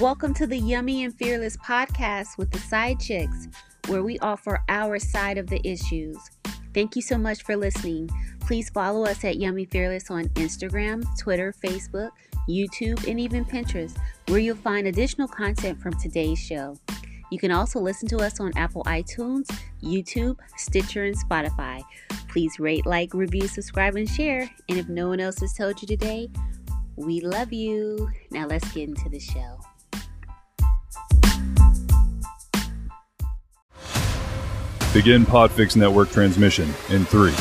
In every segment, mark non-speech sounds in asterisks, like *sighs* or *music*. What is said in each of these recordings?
Welcome to the Yummy and Fearless podcast with the Side Chicks, where we offer our side of the issues. Thank you so much for listening. Please follow us at Yummy Fearless on Instagram, Twitter, Facebook, YouTube, and even Pinterest, where you'll find additional content from today's show. You can also listen to us on Apple iTunes, YouTube, Stitcher, and Spotify. Please rate, like, review, subscribe, and share. And if no one else has told you today, we love you. Now let's get into the show. Begin Podfix Network transmission in three,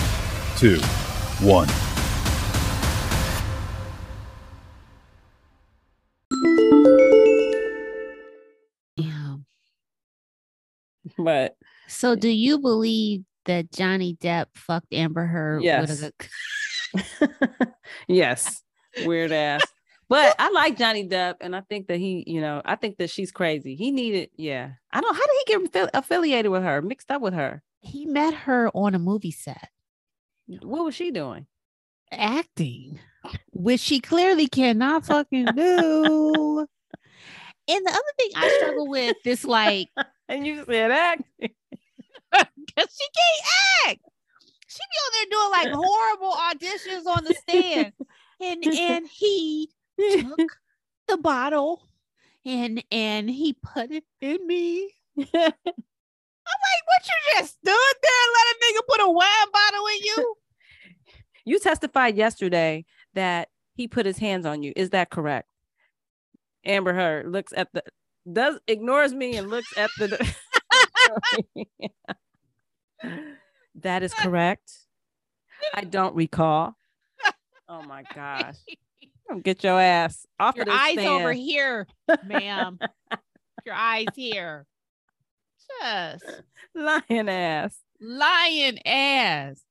two, one. Yeah. But So, do you believe that Johnny Depp fucked Amber Heard? Yes. With a, yes, *laughs* *laughs* weird ass. But I like Johnny Depp, and I think that he, you know, I think that she's crazy. He needed, yeah. I don't. How did he get affiliated with her, mixed up with her? he met her on a movie set What was she doing? acting, which she clearly cannot fucking do. And the other thing I struggle with is like, *laughs* And you said act. because *laughs* she can't act. She be on there doing like horrible auditions on the stand, and *laughs* and he took the bottle and and he put it in me. I'm like, what you just stood there and let a nigga put a wine bottle in you? *laughs* you testified yesterday that he put his hands on you. Is that correct? Amber Heard looks at the does ignores me and looks at the. *laughs* that is correct. I don't recall. Oh my *laughs* gosh! Don't get your ass off Your of this eyes stand. over here, ma'am. *laughs* Your eyes here. Just Lion ass. Lion ass.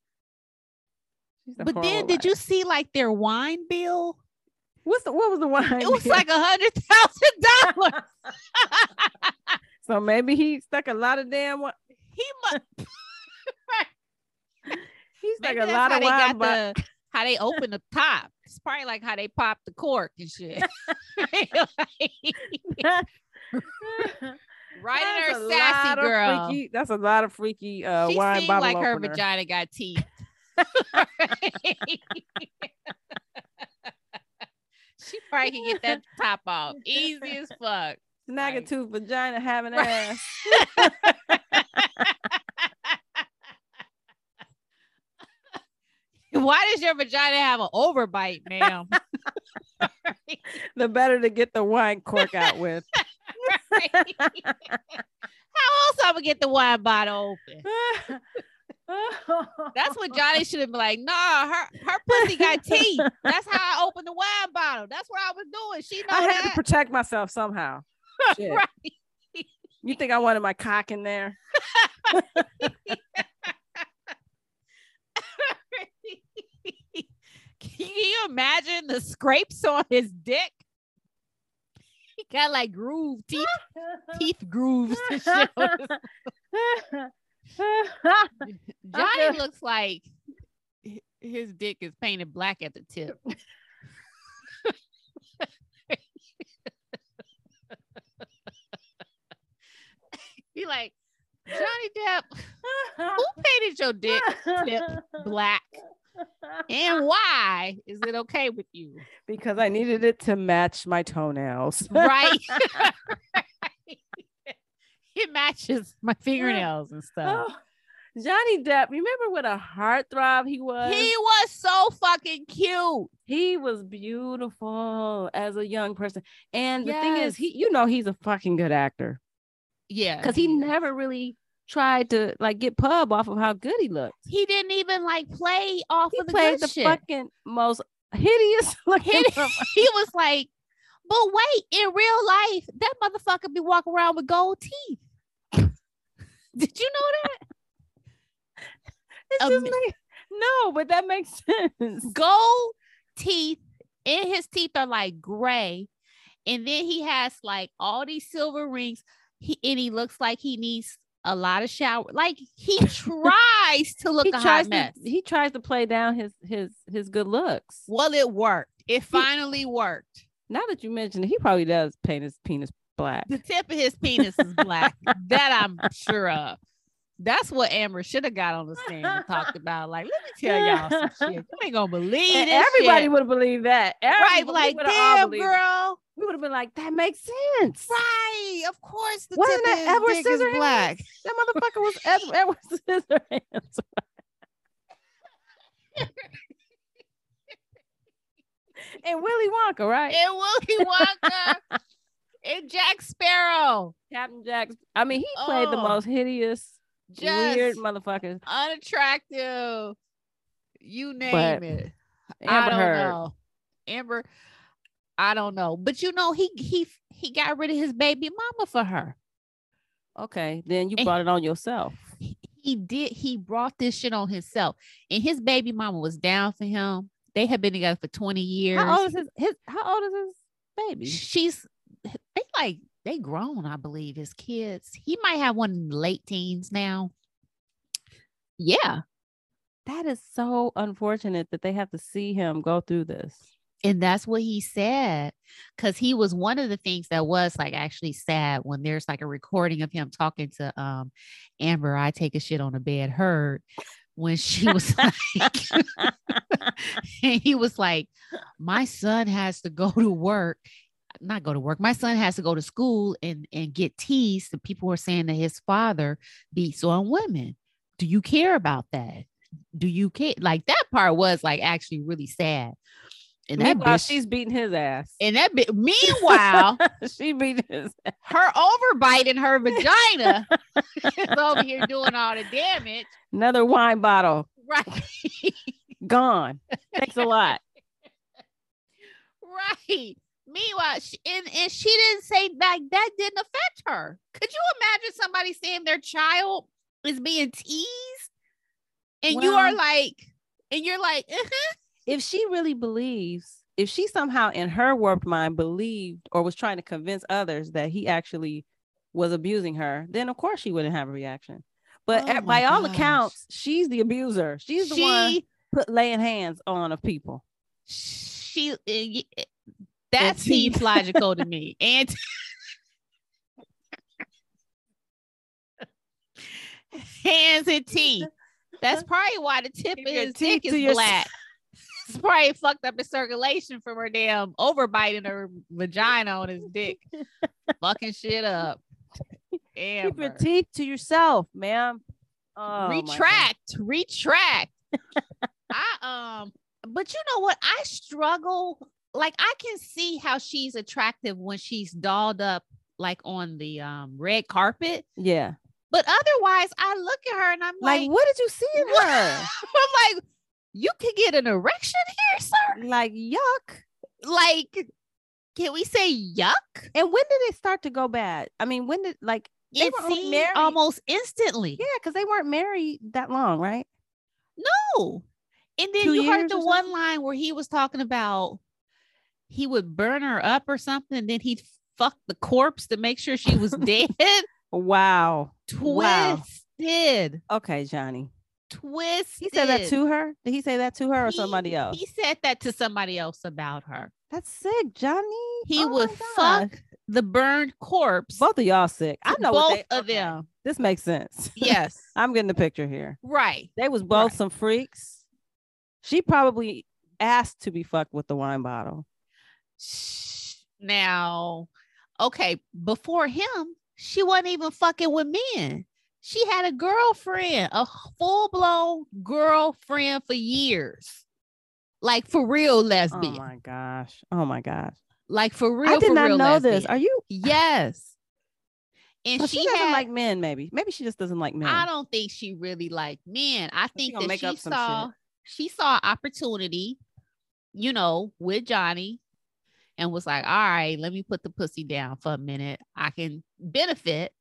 But then horrible did you see like their wine bill? What's the, what was the wine? It was bill? like a hundred thousand dollars. *laughs* so maybe he stuck a lot of damn. wi- He must He stuck maybe a lot of they wine. got But the how they open the top. It's probably like how they pop the cork and shit. *laughs* *laughs* right in her sassy girl. freaky- that's a lot of freaky uh, she wine bottle like her vagina got teeth. *laughs* she probably can get that top off easy as fuck. Snag a tooth vagina having ass. Why does your vagina have an overbite, ma'am? *laughs* the better to get the wine cork out with. *laughs* How else I'm gonna get the wine bottle open? *laughs* That's what Johnny should have been like. Nah, her her pussy got teeth. That's how I opened the wine bottle. That's what I was doing. She know I had to protect myself somehow. Shit. right. You think I wanted my cock in there? Can you imagine the scrapes on his dick? He got like groove teeth, teeth grooves. *laughs* Johnny looks like his dick is painted black at the tip. *laughs* He like Johnny Depp. Who painted your dick tip black, and *laughs* why is it okay with you? because I needed it to match my toenails. Right. *laughs* *laughs* it matches my fingernails and stuff. Oh, Johnny Depp, remember what a heartthrob he was? He was so fucking cute. he was beautiful as a young person. And the thing is, he you know he's a fucking good actor. Yeah. Because he never really tried to like get pub off of how good he looked. he didn't even like play off He of the played the shit. fucking most hideous *laughs* looking. *laughs* *laughs* He was like, but wait, in real life, that motherfucker be walking around with gold teeth. Did you know that? It's Um, just like, no, but that makes sense. Gold teeth, and his teeth are like gray. And then he has like all these silver rings. He and he looks like he needs a lot of shower. Like he *laughs* tries to look he a hot tries to mess. he tries to play down his his his good looks. Well, it worked. It finally worked. Now that you mention it, he probably does paint his penis black. The tip of his penis is black. that I'm sure of. That's what Amber should have got on the stand and talked about. Like, let me tell y'all some *laughs* shit. You ain't gonna believe And this everybody would have believed that. right, like, damn, believed it. girl. We would have been like, that makes sense. Right, of course. The Wasn't tip that Edward Scissorhands? black. That motherfucker was Ed- *laughs* Edward Scissorhands. *laughs* and Willy Wonka, right? And Willy Wonka *laughs* and Jack Sparrow. Captain Jack. I mean, he played the Oh. most hideous, weird motherfuckers. unattractive. You name But it. Amber I don't Heard. know. Amber, I don't know. But you know, he he he got rid of his baby mama for her. Okay, then you And- brought it on yourself. He- He did, he brought this shit on himself. And his baby mama was down for him. They had been together for 20 years. How old is his, his? How old is his baby? She's they like they grown, I believe, his kids. He might have one in the late teens now. Yeah. That is so unfortunate that they have to see him go through this. And that's what he said. Cause he was one of the things that was like actually sad when there's like a recording of him talking to um Amber, I take a shit on a bed heard when she was *laughs* like and *laughs* he was like, My son has to go to work. Not go to work. My son has to go to school and and get teased. And people were saying that his father beats on women. Do you care about that? Do you care? Like that part was like actually really sad. And that Meanwhile, bitch, she's beating his ass. and that bit. Meanwhile, *laughs* she beating his ass. her overbiting her vagina *laughs* is over here doing all the damage. Another wine bottle Right. *laughs* gone. Thanks a lot. right. Meanwhile, she, and, and she didn't say that that didn't affect her. Could you imagine somebody saying their child is being teased? And you are like, and you're like, uh-huh. If she really believes, if she somehow in her warped mind believed or was trying to convince others that he actually was abusing her, then of course she wouldn't have a reaction. But Oh a- by my all accounts, she's the abuser. She's the one she, put laying hands on of people. she, uh, uh, that And seems logical to me. *laughs* And *laughs* hands and teeth. That's probably why the tip of his teeth dick is black. Probably fucked up his circulation from her damn overbiting her vagina on his dick. *laughs* Fucking shit up. Keep your teeth to yourself, ma'am. Oh, retract, retract. *laughs* I um, but you know what? I struggle. Like I can see how she's attractive when she's dolled up, like on the um red carpet. Yeah. But otherwise, I look at her and I'm Like, like, what did you see in her? *laughs* I'm like, you could get an erection here, sir. Like, yuck. Like, can we say yuck? And when did it start to go bad? I mean, when did like They it seemed married- almost instantly. yeah, because they weren't married that long, right? No. And then Two you heard the one line where he was talking about he would burn her up or something, and then he'd fuck the corpse to make sure she was *laughs* dead. Wow. Wow. Twisted. Okay, Johnny. Twisted. He said that to her. Did he say that to her or He- somebody else? He said that to somebody else about her. That's sick, Johnny. He Oh would fuck the burned corpse. both of y'all sick. I know what both they- of okay, them. This makes sense. *laughs* Yes. I'm getting the picture here. right. They was both Right. some freaks. She probably asked to be fucked with the wine bottle. Shh. Now, okay, before him, she wasn't even fucking with men. She had a girlfriend, a full blown girlfriend for years. Like for real oh lesbian. Oh my gosh. Oh my gosh. like for real. I did not know this. Are you? *sighs* Yes. And So she, she, doesn't had, like men, maybe. Maybe she just doesn't like men. I don't think she really liked men. I think that she saw she saw opportunity, you know, with Johnny and was like, all right, let me put the pussy down for a minute. I can benefit.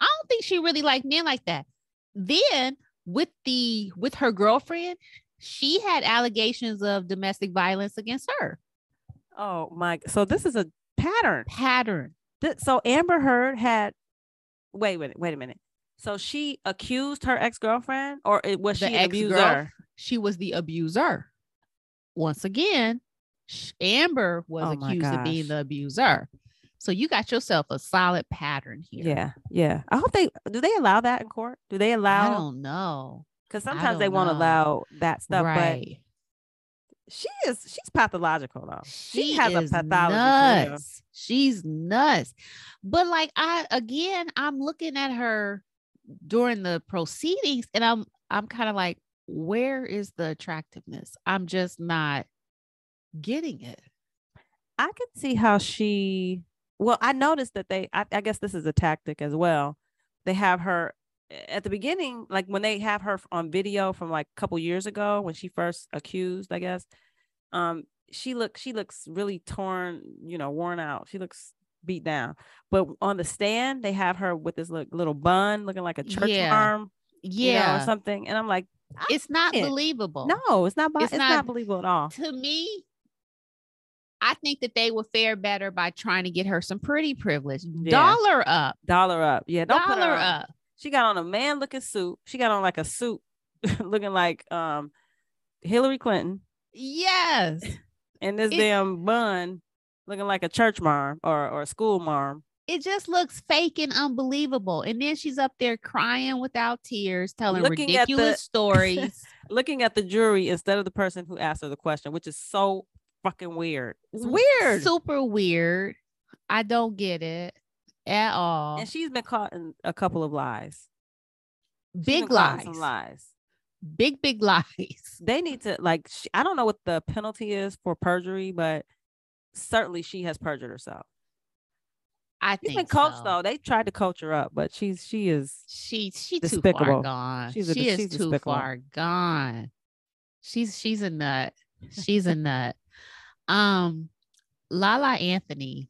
I don't think she really liked men like that. Then with the with her girlfriend, she had allegations of domestic violence against her. Oh my. So this is a pattern. Pattern. Th- So Amber Heard had. Wait, wait, wait a minute. So she accused her ex girlfriend, or it was The she abuser? She was the abuser. Once again, Amber was Oh accused of being the abuser. So you got yourself a solid pattern here. Yeah, yeah. I hope they do. They allow that in court? Do they allow I don't know. Because sometimes they don't won't allow that stuff. right. But she is. She's pathological though. She, She has a pathology. nuts. She's nuts. But like I again, I'm looking at her during the proceedings and I'm I'm kind of like, where is the attractiveness? I'm just not getting it. I can see how she. Well, I noticed that they. I, I guess this is a tactic as well. They have her at the beginning, like when they have her on video from like a couple years ago when she first accused. I guess. Um, she looks. She looks really torn. You know, worn out. She looks beat down. But on the stand, they have her with this little, little bun, looking like a church Yeah. arm, you know, Yeah. or something. And I'm like, it's not it. believable. no, it's not. It's It's, not, not- believable at all. To me, I think that they would fare better by trying to get her some pretty privilege. Yeah. Dollar up. Dollar up. Yeah, don't put her dollar on- up. She got on a man looking suit. She got on like a suit *laughs* looking like um Hillary Clinton Yes. *laughs* and this It- damn bun looking like a church mom or or a school mom. it just looks fake and unbelievable. And then she's up there crying without tears, telling Looking at the- ridiculous *laughs* stories. Looking at the jury instead of the person who asked her the question, which is so fucking weird. It's weird. Super weird. I don't get it at all. and she's been caught in a couple of lies. She's big lies. Some lies. Big, big lies. *laughs* They need to like sh I don't know what the penalty is for perjury, but certainly she has perjured herself. I She's think been coached so. though. They tried to coach her up, but she's she is She she too far gone. She's a- she is she's too despicable. far gone. She's she's a nut. She's a *laughs* nut. Um, Lala Anthony,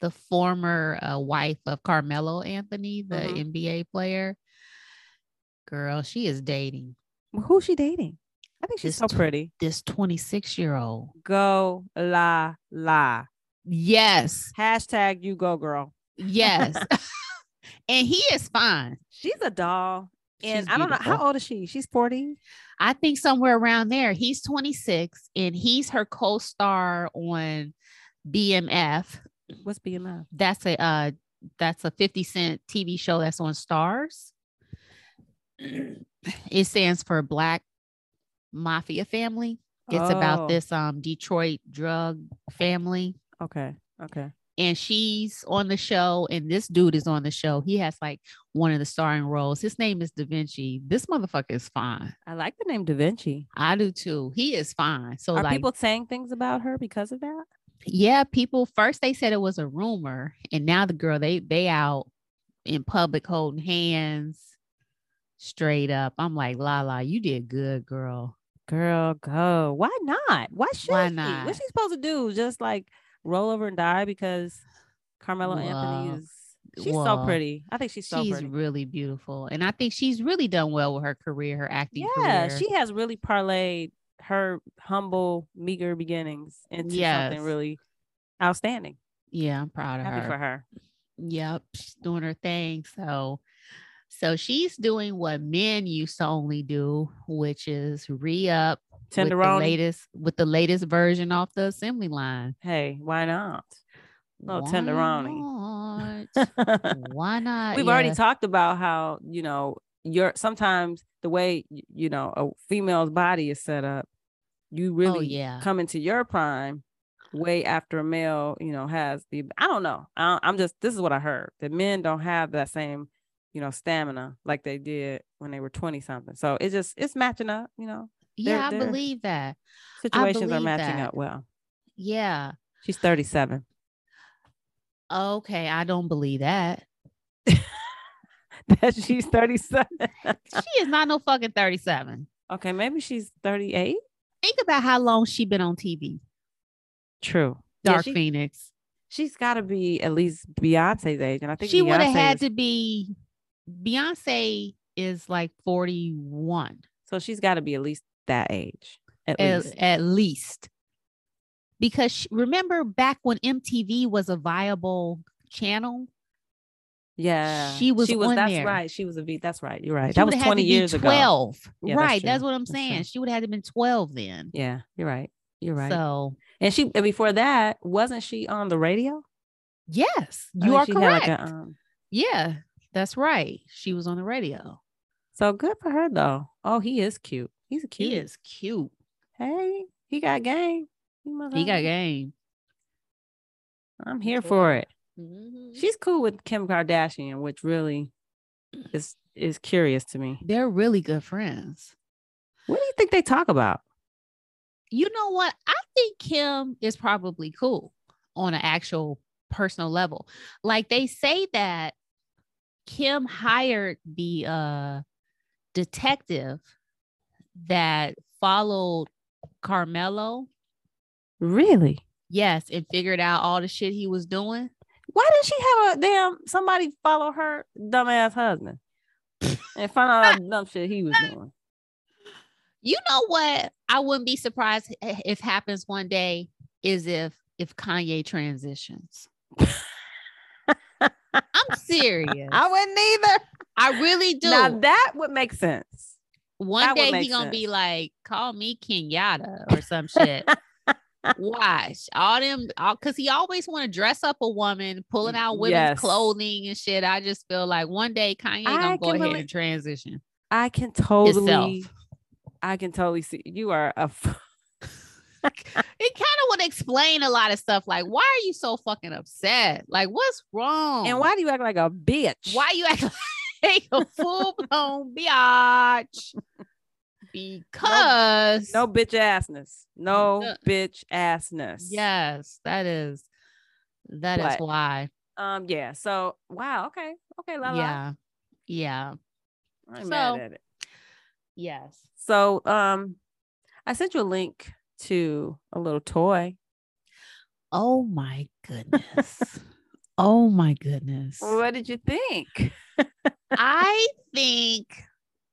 the former uh, wife of Carmelo Anthony, the Mhm. NBA player. Girl, she is dating who's she dating? I think she's This so pretty. this 26 year old. Go la la. Yes, Hashtag you go girl. yes. *laughs* and he is fine. She's a doll. And She's I don't know how old is she? She's 40. I think somewhere around there. He's 26 and he's her co-star on BMF. What's BMF? That's a uh that's a 50 cent TV show that's on Starz. *clears throat* It stands for Black Mafia Family. It's Oh. about this um Detroit drug family Okay. Okay. And she's on the show and this dude is on the show. He has like one of the starring roles. His name is Da'Vinchi. This motherfucker is fine. I like the name Da Vinci. I do too. He is fine. So Are like people saying things about her because of that? yeah people first they said it was a rumor and now the girl they they out in public holding hands straight up i'm like la la you did good girl Girl, go. Why not? Why should Why she? not? What's she supposed to do? Just like roll over and die because Carmelo Anthony is she's well, so pretty. I think she's so she's pretty. really beautiful and i think she's really done well with her career her acting Yeah, career she has really parlayed her humble, meager beginnings into Yes. something really outstanding. yeah i'm proud of her. Happy her for her. Yep, she's doing her thing. So, so she's doing what men used to only do, which is re up with the Tenderoni. latest with the latest version off the assembly line. Hey, why not? Little Why tenderoni. not? *laughs* Why not? We've already talked about how, you know, your sometimes the way you know a female's body is set up, you oh, really oh yeah. come into your prime way after a male, you know, has the I don't know. I, I'm just this is what I heard that men don't have that same, you know, stamina like they did when they were 20 something. So it's just it's matching up, you know. yeah, I believe that. Situations are matching that. up well. Yeah. She's 37. Okay, I don't believe that. *laughs* that she's 37. *laughs* She is not no fucking 37. okay, maybe she's 38. Think about how long she been on TV. True. Yeah, Dark she- Phoenix. she's got to be at least Beyonce's age, and I think she would have had is- to be Beyonce is like 41 So she's got to be at least that age. At at, least. at least. Because she- remember back when MTV was a viable channel, Yeah. she was on that's there. right. She was a V. That's right. You're right. she that was would've had to 20 be years ago. 12. Yeah, right. true. That's what I'm saying. She would have been 12 then. Yeah, you're right. You're right. So and she and before that, wasn't she on the radio? yes, you are correct. Like a, um, yeah, that's right. She was on the radio. so good for her though. Oh, he is cute. He's cute. He is cute. Hey, he got game. He, He got game. I'm here for it. Mhm. She's cool with Kim Kardashian, which really *clears throat* is is curious to me. They're really good friends. What do you think they talk about? You know what? I think Kim is probably cool on an actual personal level. Like they say that Kim hired the uh detective that followed Carmelo. Really? Yes, and figured out all the shit he was doing. Why did she have a damn somebody follow her dumbass husband and find out all the dumb shit he was doing? *laughs* You know what? I wouldn't be surprised if happens one day is if if Kanye transitions. *laughs* I'm serious. I wouldn't either. I really do. Now that would make sense. One that day he gonna be like, call me Kenyatta or some shit. Watch all them, all because he always want to dress up a woman, pulling out women's Yes. clothing and shit. I just feel like one day Kanye I gonna go ahead believe- and transition. I can totally, Itself. I can totally see you are a. f- kind of would explain a lot of stuff. Like, why are you so fucking upset? Like, what's wrong? and why do you act like a bitch? Why you act *laughs* like a full blown biatch? Because No bitch assness. No No. bitch assness. yes, that is that is But- why. Um. Yeah. So wow. Okay. Okay. La, la. Yeah, yeah, I'm So- mad at it. yes. So um, I sent you a link to a little toy. Oh my goodness. oh my *laughs* goodness. What did you think? I think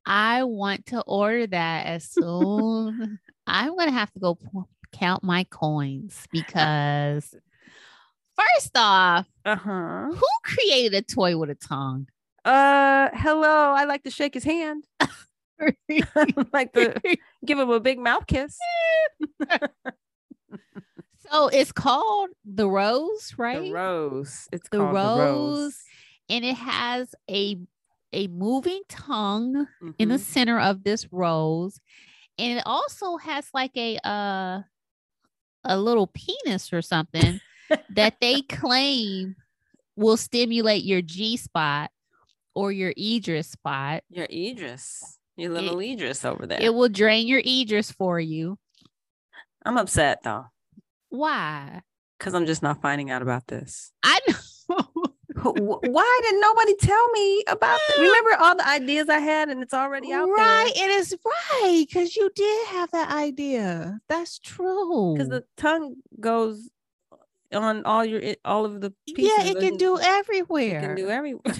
I want to order that as soon. *laughs* I'm gonna have to go p- count my coins because *laughs* first off, Uh huh. who created a toy with a tongue? Uh, hello. I like to shake his hand. Like to give him a big mouth kiss. so it's called the rose, right? The rose. It's The called rose, the rose. and it has a a moving tongue in the Mhm. center of this rose and it also has like a uh a little penis or something that they *laughs* claim will stimulate your G spot or your Idris spot. your Idris, your little Idris over there. It will drain your Idris for you. I'm upset though, Why? because I'm just not finding out about this. I know. *laughs* Wh- wh- Why did nobody tell me about it? Remember all the ideas I had, and it's already out right, there. it is right because you did have that idea. That's true. Because the tongue goes on all your all of the pieces. yeah, it can do It everywhere. *laughs* can do everywhere.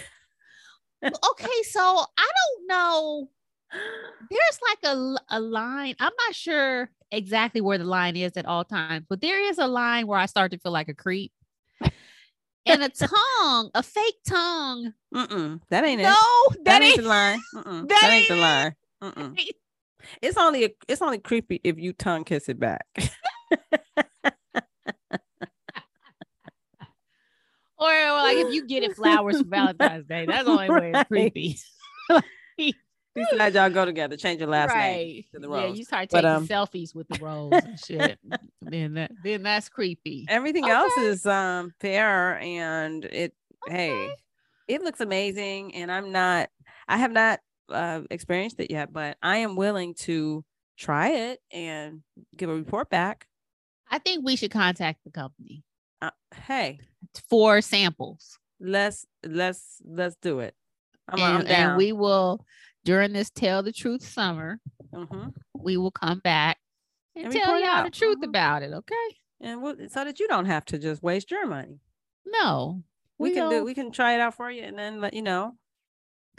okay, so I don't know. There's like a, a line. I'm not sure exactly where the line is at all times, but there is a line where I start to feel like a creep. And a *laughs* tongue, a fake tongue. Mm-mm, that ain't it. No, that, that ain't ain't. the line. Mm-mm, *laughs* that that, ain't the line. Mm-mm. It's only a, it's only creepy if you tongue kiss it back. Or, like if you get it flowers for *laughs* Valentine's Day, that's the only way it's Right. Creepy. Besides, y'all go together, change your last name. to the rose. Yeah, you start But, taking um, selfies with the *laughs* rose and shit. then that then that's creepy. Everything else is um fair, and it. Hey, it looks amazing, and I'm not. I have not uh, experienced it yet, but I am willing to try it and give a report back. I think we should contact the company Uh, hey, for samples. let's let's let's do it. I'm, I'm down. and we will during this tell the truth summer Mhm. we will come back and, And tell y'all the truth Mhm. about it okay and we'll, so that you don't have to just waste your money. no We, can do. We can try it out for you, and then let you know.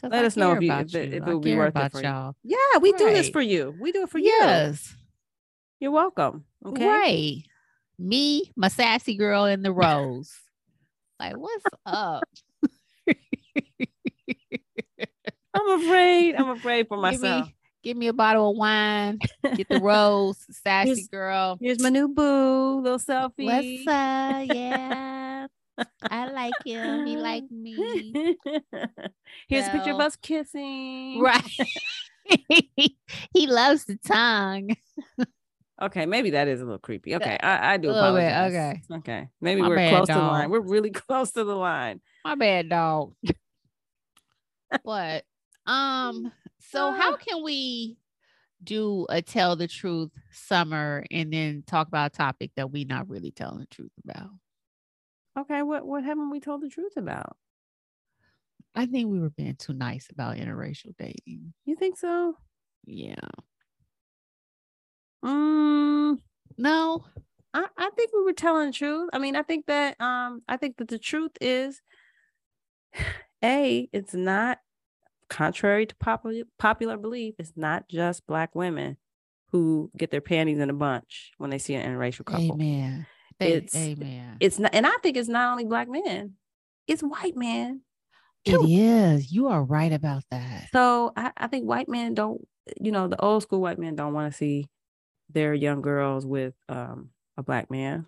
let I us know if you- if it- if it would be worth it for you. y'all Yeah, we do this for you. We do it for you. yes You're welcome. Okay. right me my sassy girl in the rose like what's up *laughs* I'm afraid. I'm afraid for Give myself. me, Give me a bottle of wine. Get the *laughs* rose, sassy Here's- girl. Here's my new boo, little selfie. What's up? Yeah. I like him. He like *laughs* me. Here's a picture of us kissing. Right. *laughs* he loves the tongue. Okay, maybe that is a little creepy. Okay, I, I do A little bit, apologize. Okay, Okay. maybe My we're close to the line. We're really close to the line. My bad, dog. but um, so how Ah. can we do a tell the truth summer and then talk about a topic that we not really telling the truth about? Okay, what what haven't we told the truth about? I think we were being too nice about interracial dating. You think so? Yeah. Mm, No. I, I think we were telling the truth. I mean, I think that um I think that the truth is *sighs* a it's not contrary to popular popular belief, it's not just black women who get their panties in a bunch when they see an interracial couple. Amen. It's- amen. It's not and I think it's not only black men, it's white men. It is. You are right about that. So I, I think white men don't, you know, the old school white men don't want to see their young girls with um, a black man.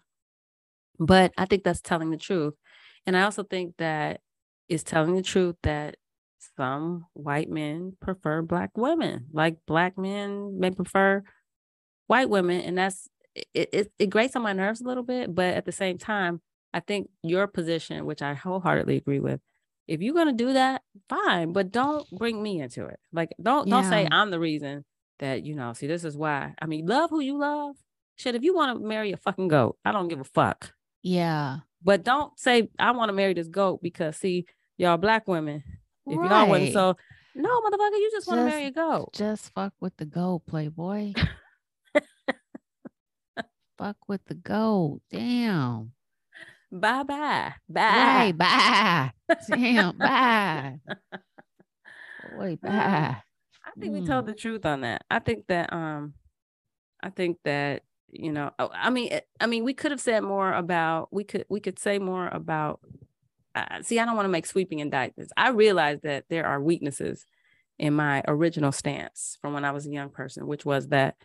But I think that's telling the truth. And I also think that it's telling the truth that some white men prefer black women, like black men may prefer white women. And that's it, it, it grates on my nerves a little bit. But at the same time, I think your position, which I wholeheartedly agree with, if you're gonna do that, fine, but don't bring me into it. Like, don't don't say I'm the reason that you know. See, this is why. I mean, love who you love. Shit, if you want to marry a fucking goat, I don't give a fuck. Yeah. But don't say I want to marry this goat because see, y'all black women, if y'all Right. so no, motherfucker, you just want to marry a goat. Just fuck with the goat, playboy. *laughs* fuck with the goat. Damn. Bye bye, bye. Right. Bye. Damn. *laughs* Bye. Boy, bye. I think we told Mm. the truth on that. I think that um I think that you know oh, I mean I mean we could have said more about we could we could say more about uh, see I don't want to make sweeping indictments. I realize that there are weaknesses in my original stance from when I was a young person which was that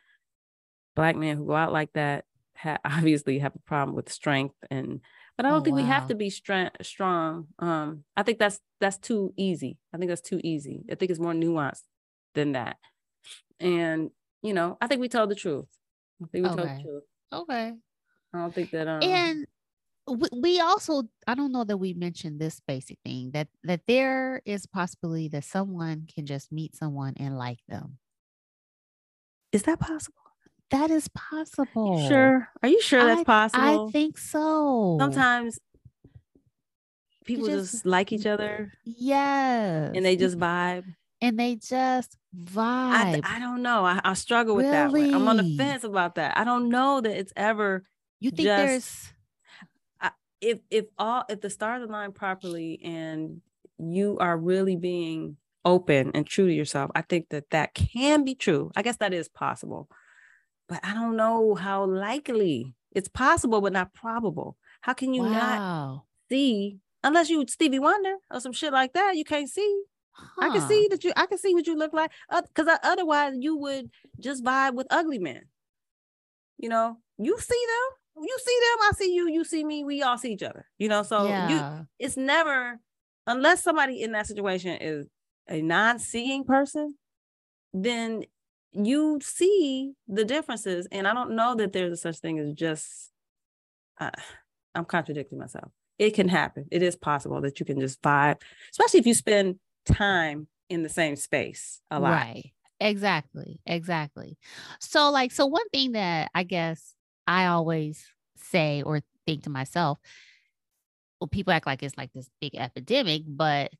black men who go out like that ha- *laughs* obviously have a problem with strength and but I don't Oh, think we have to be stra- strong. Um I think that's that's too easy. I think that's too easy. I think it's more nuanced than that. And you know, I think we told the truth. I think we told Okay. the truth. Okay. I don't think that um and we, also i don't know that we mentioned this basic thing that that there is possibility that someone can just meet someone and like them is that possible? that is possible Sure. Are you sure that's possible? i think so sometimes people just- just, like each other yes and they just vibe. and they just vibe I don't know. I, I struggle with that one. I'm on the fence about that. I don't know that it's ever you think just- there's if if all if the stars align properly and you are really being open and true to yourself i think that that can be true. I guess that is possible. But i don't know how likely it's possible but not probable. How can you not see unless you stevie wonder or some shit like that you can't see. I can see that you i can see what you look like because otherwise you would just vibe with ugly men. You know you see them you see them i see you you see me we all see each other you know so you it's never unless somebody in that situation is a non-seeing person then you see the differences and i don't know that there's a such thing as just uh, i'm contradicting myself it can happen it is possible that you can just vibe especially if you spend time in the same space a lot Right. Exactly. Exactly. So, like, so one thing that I guess I always say or think to myself, well, people act like it's like this big epidemic, but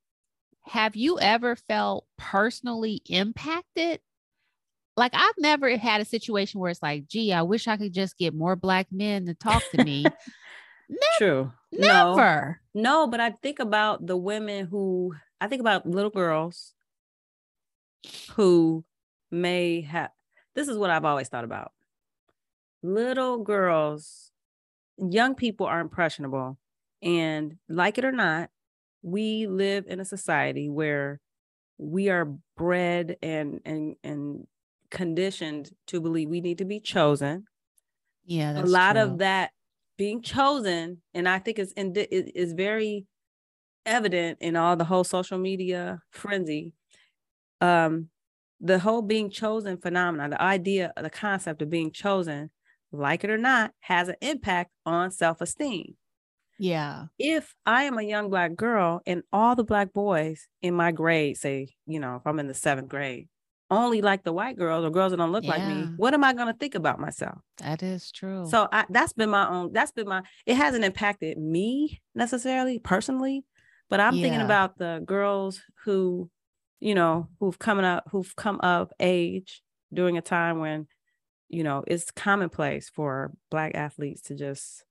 have you ever felt personally impacted? Like, I've never had a situation where it's like, gee, I wish I could just get more black men to talk to me. *laughs* true no Never. No, but I think about the women who I think about little girls who may have this is what I've always thought about. Little girls, young people are impressionable. And like it or not, we live in a society where we are bred and and and conditioned to believe we need to be chosen. Yeah, a lot true. of that being chosen, and I think it's in is is very evident in all the whole social media frenzy. Um, the whole being chosen phenomenon, the idea, the concept of being chosen, like it or not, has an impact on self esteem. Yeah. If I am a young black girl and all the black boys in my grade, say, you know, if I'm in the seventh grade, only like the white girls or girls that don't look like me, what am I going to think about myself? That is true. So I, that's been my own. That's been my. It hasn't impacted me necessarily personally, but I'm thinking about the girls who, you know, who've coming up, who've come of age during a time when, you know, it's commonplace for black athletes to just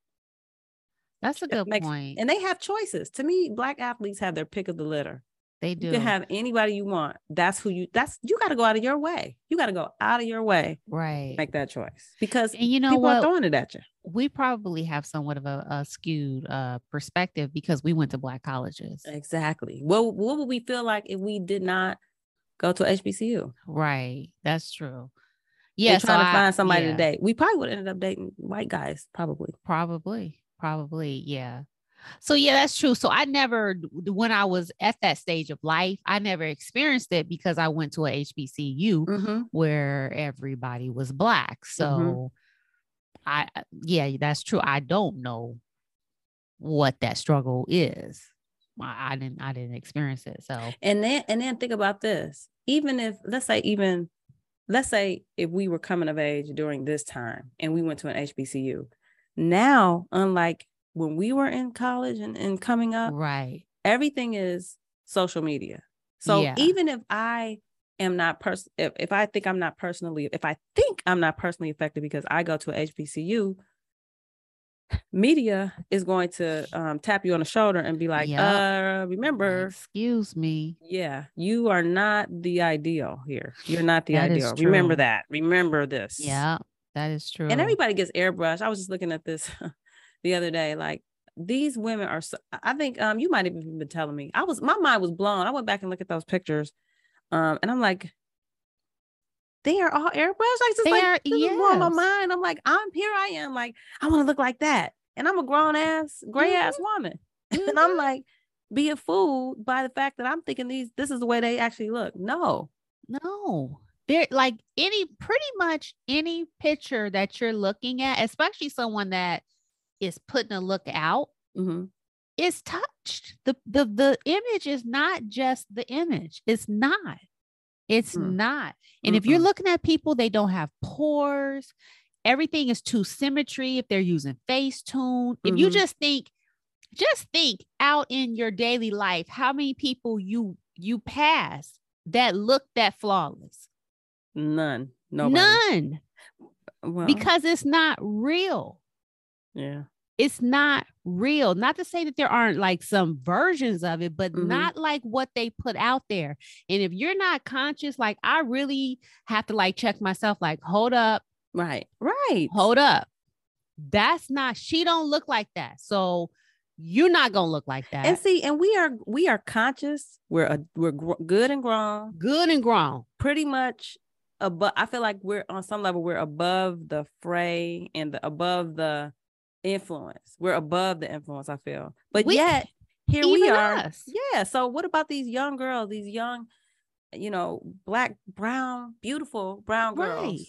that's a good makes- point. and they have choices. To me, black athletes have their pick of the litter. they do. You can have anybody you want. That's who you. That's you got to go out of your way. You got to go out of your way right. make that choice because and you know people are throwing it at you. we probably have somewhat of a, a skewed uh, perspective because we went to black colleges. Exactly. What what would we feel like if we did not go to HBCU? Right. That's true. Yeah, trying so to I- find somebody yeah, to date. We probably would have ended up dating white guys, probably. Probably. Probably. Yeah. So yeah, that's true. So I never, when I was at that stage of life, I never experienced it because I went to a HBCU Mm-hmm. where everybody was black. So I, yeah, that's true. I don't know what that struggle is. I, I didn't, I didn't experience it. So And then and then think about this. Even if let's say even let's say if we were coming of age during this time and we went to an HBCU, now unlike when we were in college and, and coming up, right. everything is social media. So Yeah. even if I am not person if, if I think I'm not personally if I think I'm not personally affected because I go to a HBCU, media is going to um, tap you on the shoulder and be like, Yup. uh, remember, Excuse me. yeah, you are not the ideal here. You're not the That ideal. Remember that. Remember this. Yeah, that is true. And everybody gets airbrushed. I was just looking at this *laughs* the other day. Like these women are so I think um you might have even been telling me. I was my mind was blown. I went back and looked at those pictures. Um and I'm like, they are all airbrushed. Like just like are- is blowing my mind. I'm like, I'm here I am. Like, I want to look like that. And I'm a grown ass, gray ass woman. *laughs* And I'm like, being fooled by the fact that I'm thinking these this is the way they actually look. No. No, They're like any pretty much any picture that you're looking at, especially someone that is putting a look out, Mhm. is touched. The the the image is not just the image. It's not. It's Mm. not. And if you're looking at people, they don't have pores. Everything is to symmetry. If they're using Facetune, if you Mhm. just think, just think out in your daily life, how many people you you pass that look that flawless? None. Nobody. None, Well, because it's not real. yeah. It's not real. Not to say that there aren't like some versions of it, but Mhm. not like what they put out there. And if you're not conscious, like I really have to like check myself, like, hold up, Right. Right. hold up. That's not, she don't look like that. So you're not gonna look like that. And see, and we are we are conscious. We're a, we're gr- good and grown. good and grown. Pretty much above. I feel like we're on some level we're above the fray and the above the influence. We're above the influence. I feel, but We- yet here we are. us. Yeah. So what about these young girls? These young, you know, black, brown, beautiful brown girls. Right.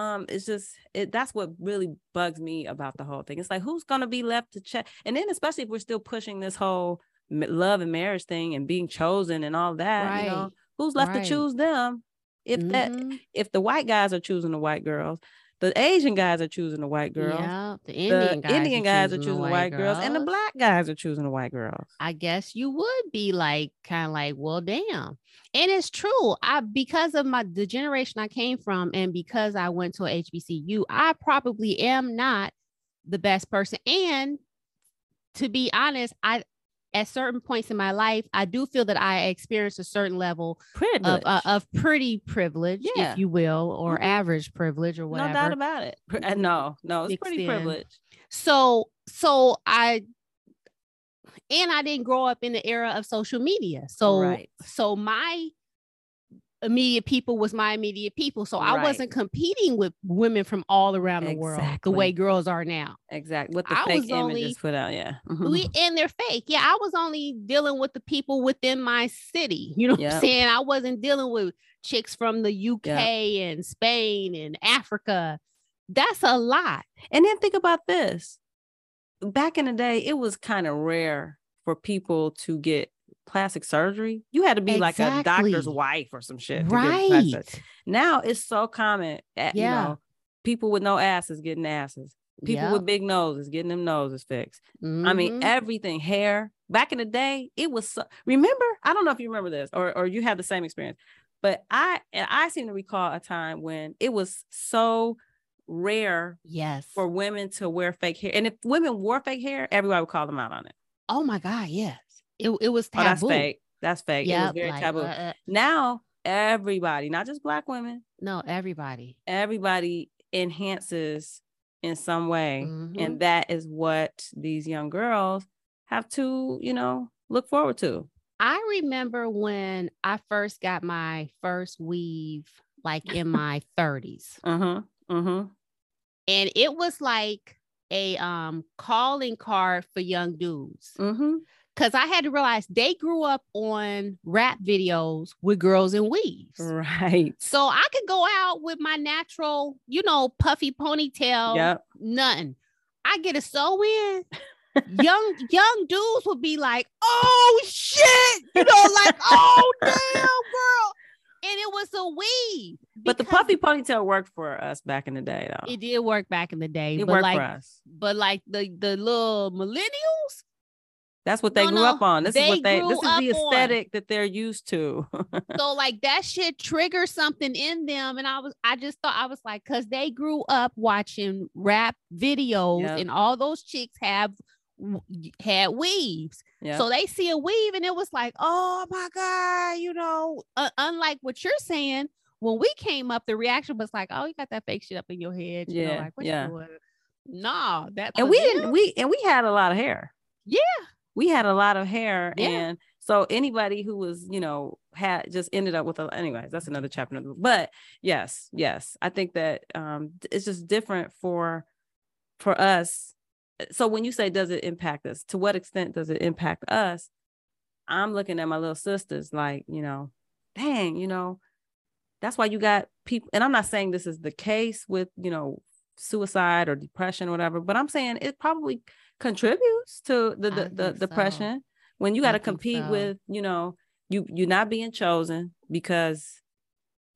um it's just it that's what really bugs me about the whole thing it's like who's gonna be left to check and then especially if we're still pushing this whole love and marriage thing and being chosen and all that you know Right. who's left Right. to choose them if that Mhm. if the white guys are choosing the white girls the asian guys are choosing the white girls Yeah, the the Indian guys, indian guys are choosing the white girls. and the black guys are choosing the white girls I guess you would be like kind of like, well, damn. And it's true. I because of my the generation I came from and because I went to a HBCU, I probably am not the best person. And to be honest, I at certain points in my life, I do feel that I experienced a certain level privilege of, uh, of pretty privilege, Yeah. if you will, or Mhm. average privilege or whatever. no doubt about it uh, no no it's pretty privilege so so i and i didn't grow up in the era of social media so Right. so my immediate people was my immediate people. So I wasn't competing with women from all around the world the way girls are now. Exactly. What the I fake images only- put out. Yeah. Mhm. We and they're fake. Yeah, I was only dealing with the people within my city. You know what I'm saying? I wasn't dealing with chicks from the UK and Spain and Africa. That's a lot. And then think about this. Back in the day, it was kind of rare for people to get plastic surgery. You had to be like a doctor's wife or some shit. to get Right. Now it's so common. At, Yeah. You know, people with no asses getting asses. People Yep. with big noses getting them noses fixed. I mean, Mhm. everything, hair. Back in the day, it was so remember, I don't know if you remember this or or you had the same experience, but I and I seem to recall a time when it was so rare yes. for women to wear fake hair. And if women wore fake hair, everybody would call them out on it. oh my God, yes. It, it was Oh, that's fake. That's fake. it was very like, taboo. uh, uh, now everybody, not just black women, no, everybody. everybody enhances in some way. Mhm. And that is what these young girls have to, you know, look forward to. I remember when I first got my first weave, like in *laughs* my 30s, Uh-huh. Uh-huh. and it was like a um calling card for young dudes. Mm-hmm. Cause I had to realize they grew up on rap videos with girls in weaves. Right. So I could go out with my natural, you know, puffy ponytail, Yep. nothing. I get a sew in. *laughs* young young dudes would be like, "Oh shit!" You know, like, *laughs* "Oh damn, girl!" And it was a weave. But the puffy ponytail worked for us back in the day, though. It did work back in the day, It but worked like, for us. but like the the little millennials, That's what they No, grew no, up on. This is what they. This is the up on. aesthetic that they're used to. *laughs* so like that shit triggered something in them, and I was I just thought I was like, cause they grew up watching rap videos, Yep. and all those chicks have had weaves. yeah. So they see a weave and it was like, oh my God, you know, uh, unlike what you're saying, when we came up, the reaction was like, oh, you got that fake shit up in your head. You know, Yeah, like, what yeah. you doing? Nah, that and we didn't. We and we had a lot of hair. Yeah. We had a lot of hair, Yeah. and so anybody who was, you know, had just ended up with a. Anyways, that's another chapter. In the book. But yes, yes, I think that um it's just different for for us. So when you say does it impact us, to what extent does it impact us? I'm looking at my little sisters like, you know, dang, you know, that's why you got people. And I'm not saying this is the case with, you know, suicide or depression or whatever, but I'm saying it probably contributes to the the, the so. depression when you got to compete so. with, you know, you you're not being chosen because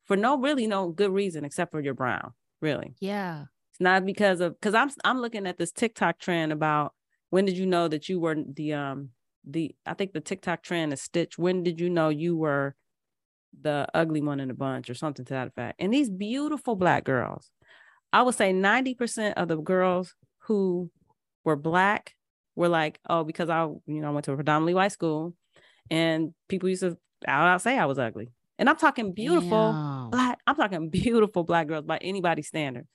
for no really no good reason except for you're brown, really. yeah. It's not because of because I'm I'm looking at this TikTok trend about when did you know that you were the um the I think the TikTok trend is Stitch. When did you know you were the ugly one in the bunch or something to that effect? And these beautiful black girls, I would say 90% of the girls who were black were like, oh, because I, you know, I went to a predominantly white school and people used to out out say I was ugly. And I'm talking beautiful Damn. black i'm talking *laughs* beautiful black girls by anybody's standard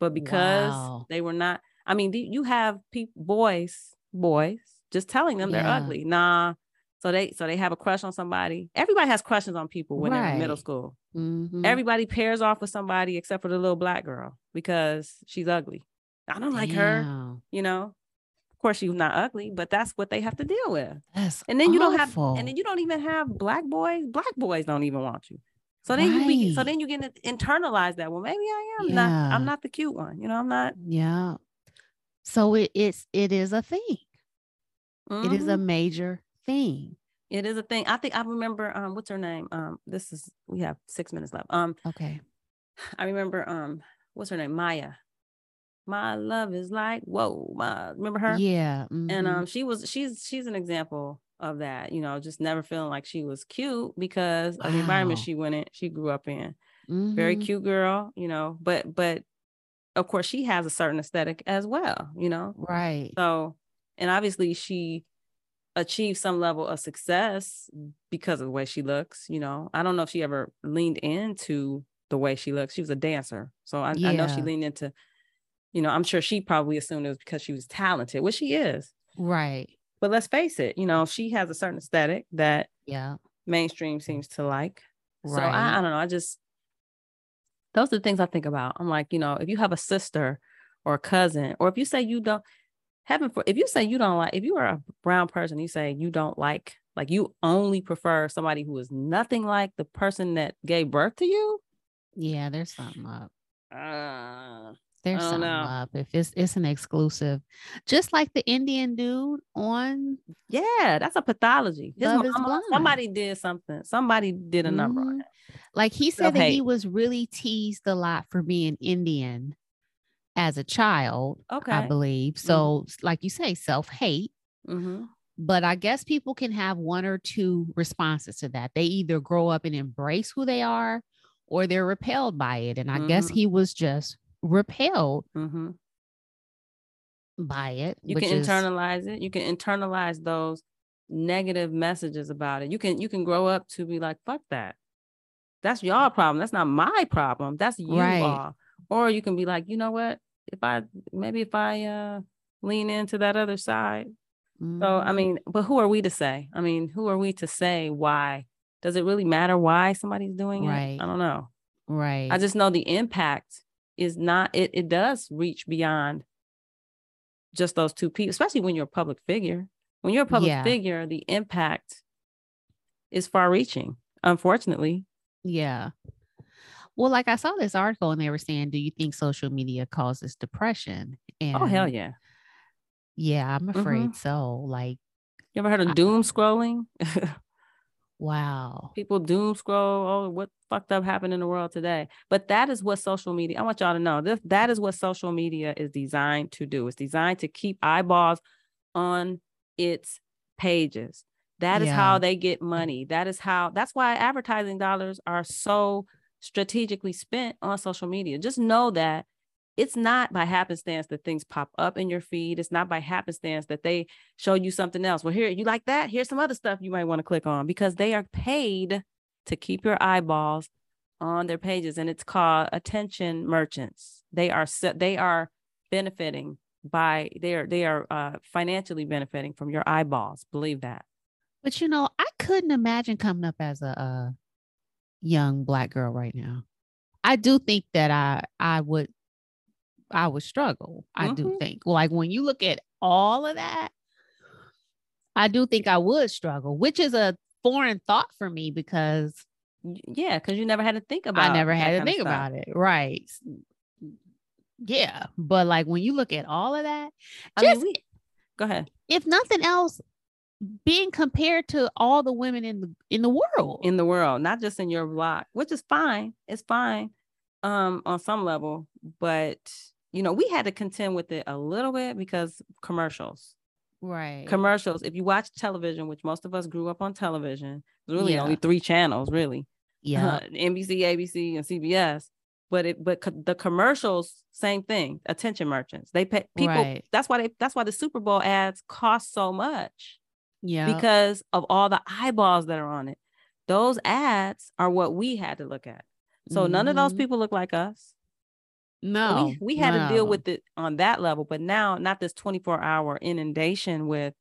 but because Wow. they were not i mean you have people boys boys just telling them they're Yeah. ugly nah so they so they have a crush on somebody everybody has crushes on people when they're in middle Right. school Mhm. everybody pairs off with somebody except for the little black girl because she's ugly i don't like her you know? Of course she's not ugly but that's what they have to deal with. That's and then you don't have and then you don't even have black boys black boys don't even want you. So then you be, so then you get to internalize that well maybe i am not i'm not the cute one you know i'm not yeah. So it it's it is a thing. It is a Mhm. major thing. it is a thing. I think i remember um what's her name? Um this is we have six minutes left. Um Okay. i remember um what's her name? Mya my love is like whoa my remember her Yeah. and mhm. um she was she's she's an example of that you know just never feeling like she was cute because of the environment she went in she grew up in very Mhm. cute girl you know but but of course she has a certain aesthetic as well you know Right. so and obviously she achieved some level of success because of the way she looks you know i don't know if she ever leaned into the way she looks she was a dancer so i, I know she leaned into you know i'm sure she probably assumed it was because she was talented which she is Right. but let's face it you know she has a certain aesthetic that Yeah. mainstream seems to like So I, I don't know. I just those are the things I think about. I'm like, you know, if you have a sister or a cousin, or if you say you don't, heaven for if you say you don't like, if you are a brown person, you say you don't like, like you only prefer somebody who is nothing like the person that gave birth to you. yeah, there's something up. Uh, There's don't something know. up. If it's it's an exclusive, just like the Indian dude on yeah, that's a pathology. His Love is mama- somebody did something. Somebody did a number on Mhm. it. like he said that he was really teased a lot for being Indian as a child, Okay. I believe. So, s- like you say, self hate. hmm But I guess people can have one or two responses to that. They either grow up and embrace who they are or they're repelled by it. And I guess Mhm. he was just repelled hmm by it. You can is- internalize it. You can internalize those negative messages about it. You can you can grow up to be like, fuck that. That's your problem. That's not my problem. That's you Right. all. Or you can be like, you know what? If I maybe if I uh lean into that other side. So I Mhm. mean, but who are we to say? I mean, who are we to say why? Does it really matter why somebody's doing it? Right. I don't know. right. I just know the impact is not it it does reach beyond just those two people, especially when you're a public figure. When you're a public Yeah. figure, the impact is far reaching, unfortunately. Yeah. Well, like I saw this article and they were saying, do you think social media causes depression? And oh hell yeah. Yeah, I'm afraid Mhm. so. Like, You ever heard of I- doom scrolling? *laughs* wow. People doom scroll, oh, what fucked up happened in the world today. But that is what social media, I want y'all to know that that is what social media is designed to do. It's designed to keep eyeballs on its pages. That is Yeah. how they get money. That is how that's why advertising dollars are so strategically spent on social media. Just know that it's not by happenstance that things pop up in your feed. It's not by happenstance that they show you something else. Well, here, you like that? Here's some other stuff you might want to click on because they are paid to keep your eyeballs on their pages. And it's called attention merchants. They are they are benefiting by they are they are uh, financially benefiting from your eyeballs. Believe that. But you know, I couldn't imagine coming up as a, uh young black girl right now. I do think that I I would I would struggle. I do Mhm. think. Like when you look at all of that, I do think I would struggle, which is a foreign thought for me because Yeah, because you never had to think about. I never had to think about it. Right. Yeah. But like when you look at all of that, I just mean, we, go ahead. if nothing else, being compared to all the women in the in the world. in the world, not just in your block, which is fine. It's fine um on some level, but you know, we had to contend with it a little bit because commercials. right. Commercials, if you watch television, which most of us grew up on television, there's really Yeah. only three channels, really. yeah. *laughs* Uh, NBC, ABC, and CBS. But it but co- the commercials, same thing. Attention merchants. They pay people. Right. That's why they that's why the Super Bowl ads cost so much Yeah. because of all the eyeballs that are on it. Those ads are what we had to look at. So none of those Mhm. people look like us. No. we, we had none to deal with it on that level, but now not this 24 hour inundation with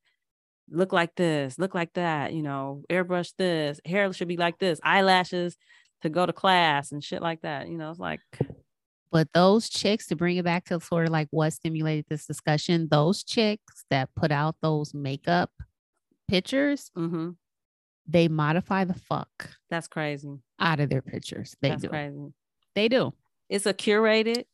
look like this, look like that, you know, airbrush this, hair should be like this, eyelashes to go to class and shit like that. You know, it's like But those chicks, to bring it back to sort of like what stimulated this discussion, those chicks that put out those makeup pictures, mhm, they modify the fuck that's crazy. out of their pictures. They that's do. crazy. They do. It's a curated,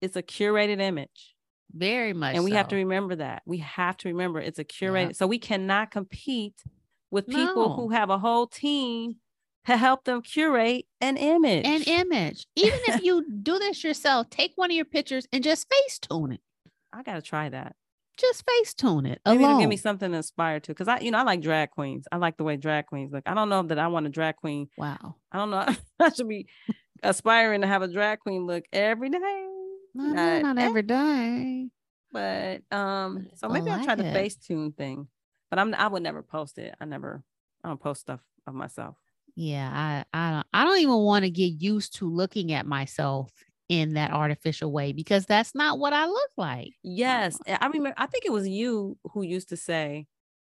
it's a curated image. Very much. and we have to remember that we have to remember it's a curated so we cannot compete with people No. who have a whole team to help them curate an image an image. Even if you *laughs* do this yourself, take one of your pictures and just face tune it. i gotta try that Just face tune it maybe it'll alone. give me something to aspire to because i you know i like drag queens i like the way drag queens look i don't know that i want a drag queen wow. i don't know *laughs* i should be aspiring to have a drag queen look every day No, no, Not not every day. but um so I maybe i'll try like the it. face tune thing but i'm i would never post it i never i don't post stuff of myself Yeah, I I don't I don't even want to get used to looking at myself in that artificial way because that's not what I look like. Yes, I remember. I think it was you who used to say,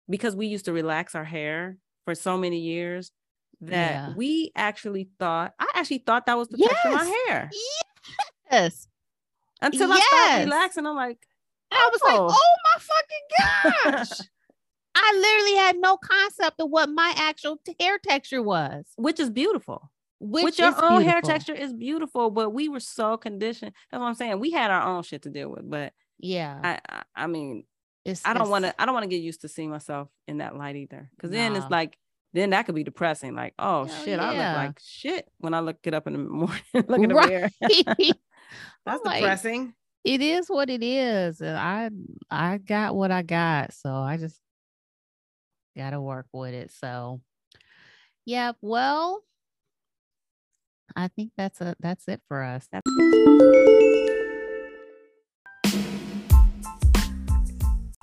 because we used to relax our hair for so many years, that Yeah. we actually thought I actually thought that was the texture of my hair Yes. until I started Yes. relaxing. I'm like, And I was like, Oh. oh my fucking gosh. *laughs* I literally had no concept of what my actual hair texture was. which is beautiful. Which With your own hair texture is beautiful, but we were so conditioned. That's what I'm saying. We had our own shit to deal with, but Yeah. I, I, I mean, it's, I don't want to. I don't want to get used to seeing myself in that light either, because then it's like, then that could be depressing. Like, oh Hell shit, I look like shit when I look it up in the morning. *laughs* look in the Right. mirror. *laughs* *laughs* That's like, depressing. it is what it is. And I I got what I got. So I just gotta work with it. So yeah, Well, I think that's a that's it for us. That's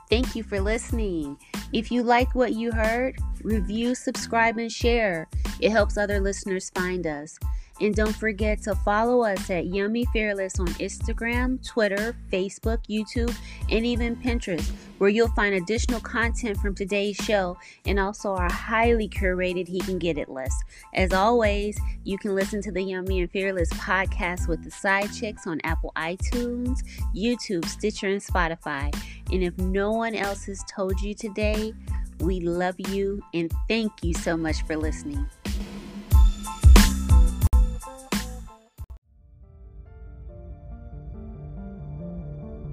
Thank you for listening. If you like what you heard, review, subscribe, and share. It helps other listeners find us. And don't forget to follow us at Yummy Fearless on Instagram, Twitter, Facebook, YouTube, and even Pinterest, where you'll find additional content from today's show and also our highly curated He Can Get It list. As always, you can listen to the Yummy and Fearless podcast with the side chicks on Apple iTunes, YouTube, Stitcher, and Spotify. And if no one else has told you today, we love you and thank you so much for listening.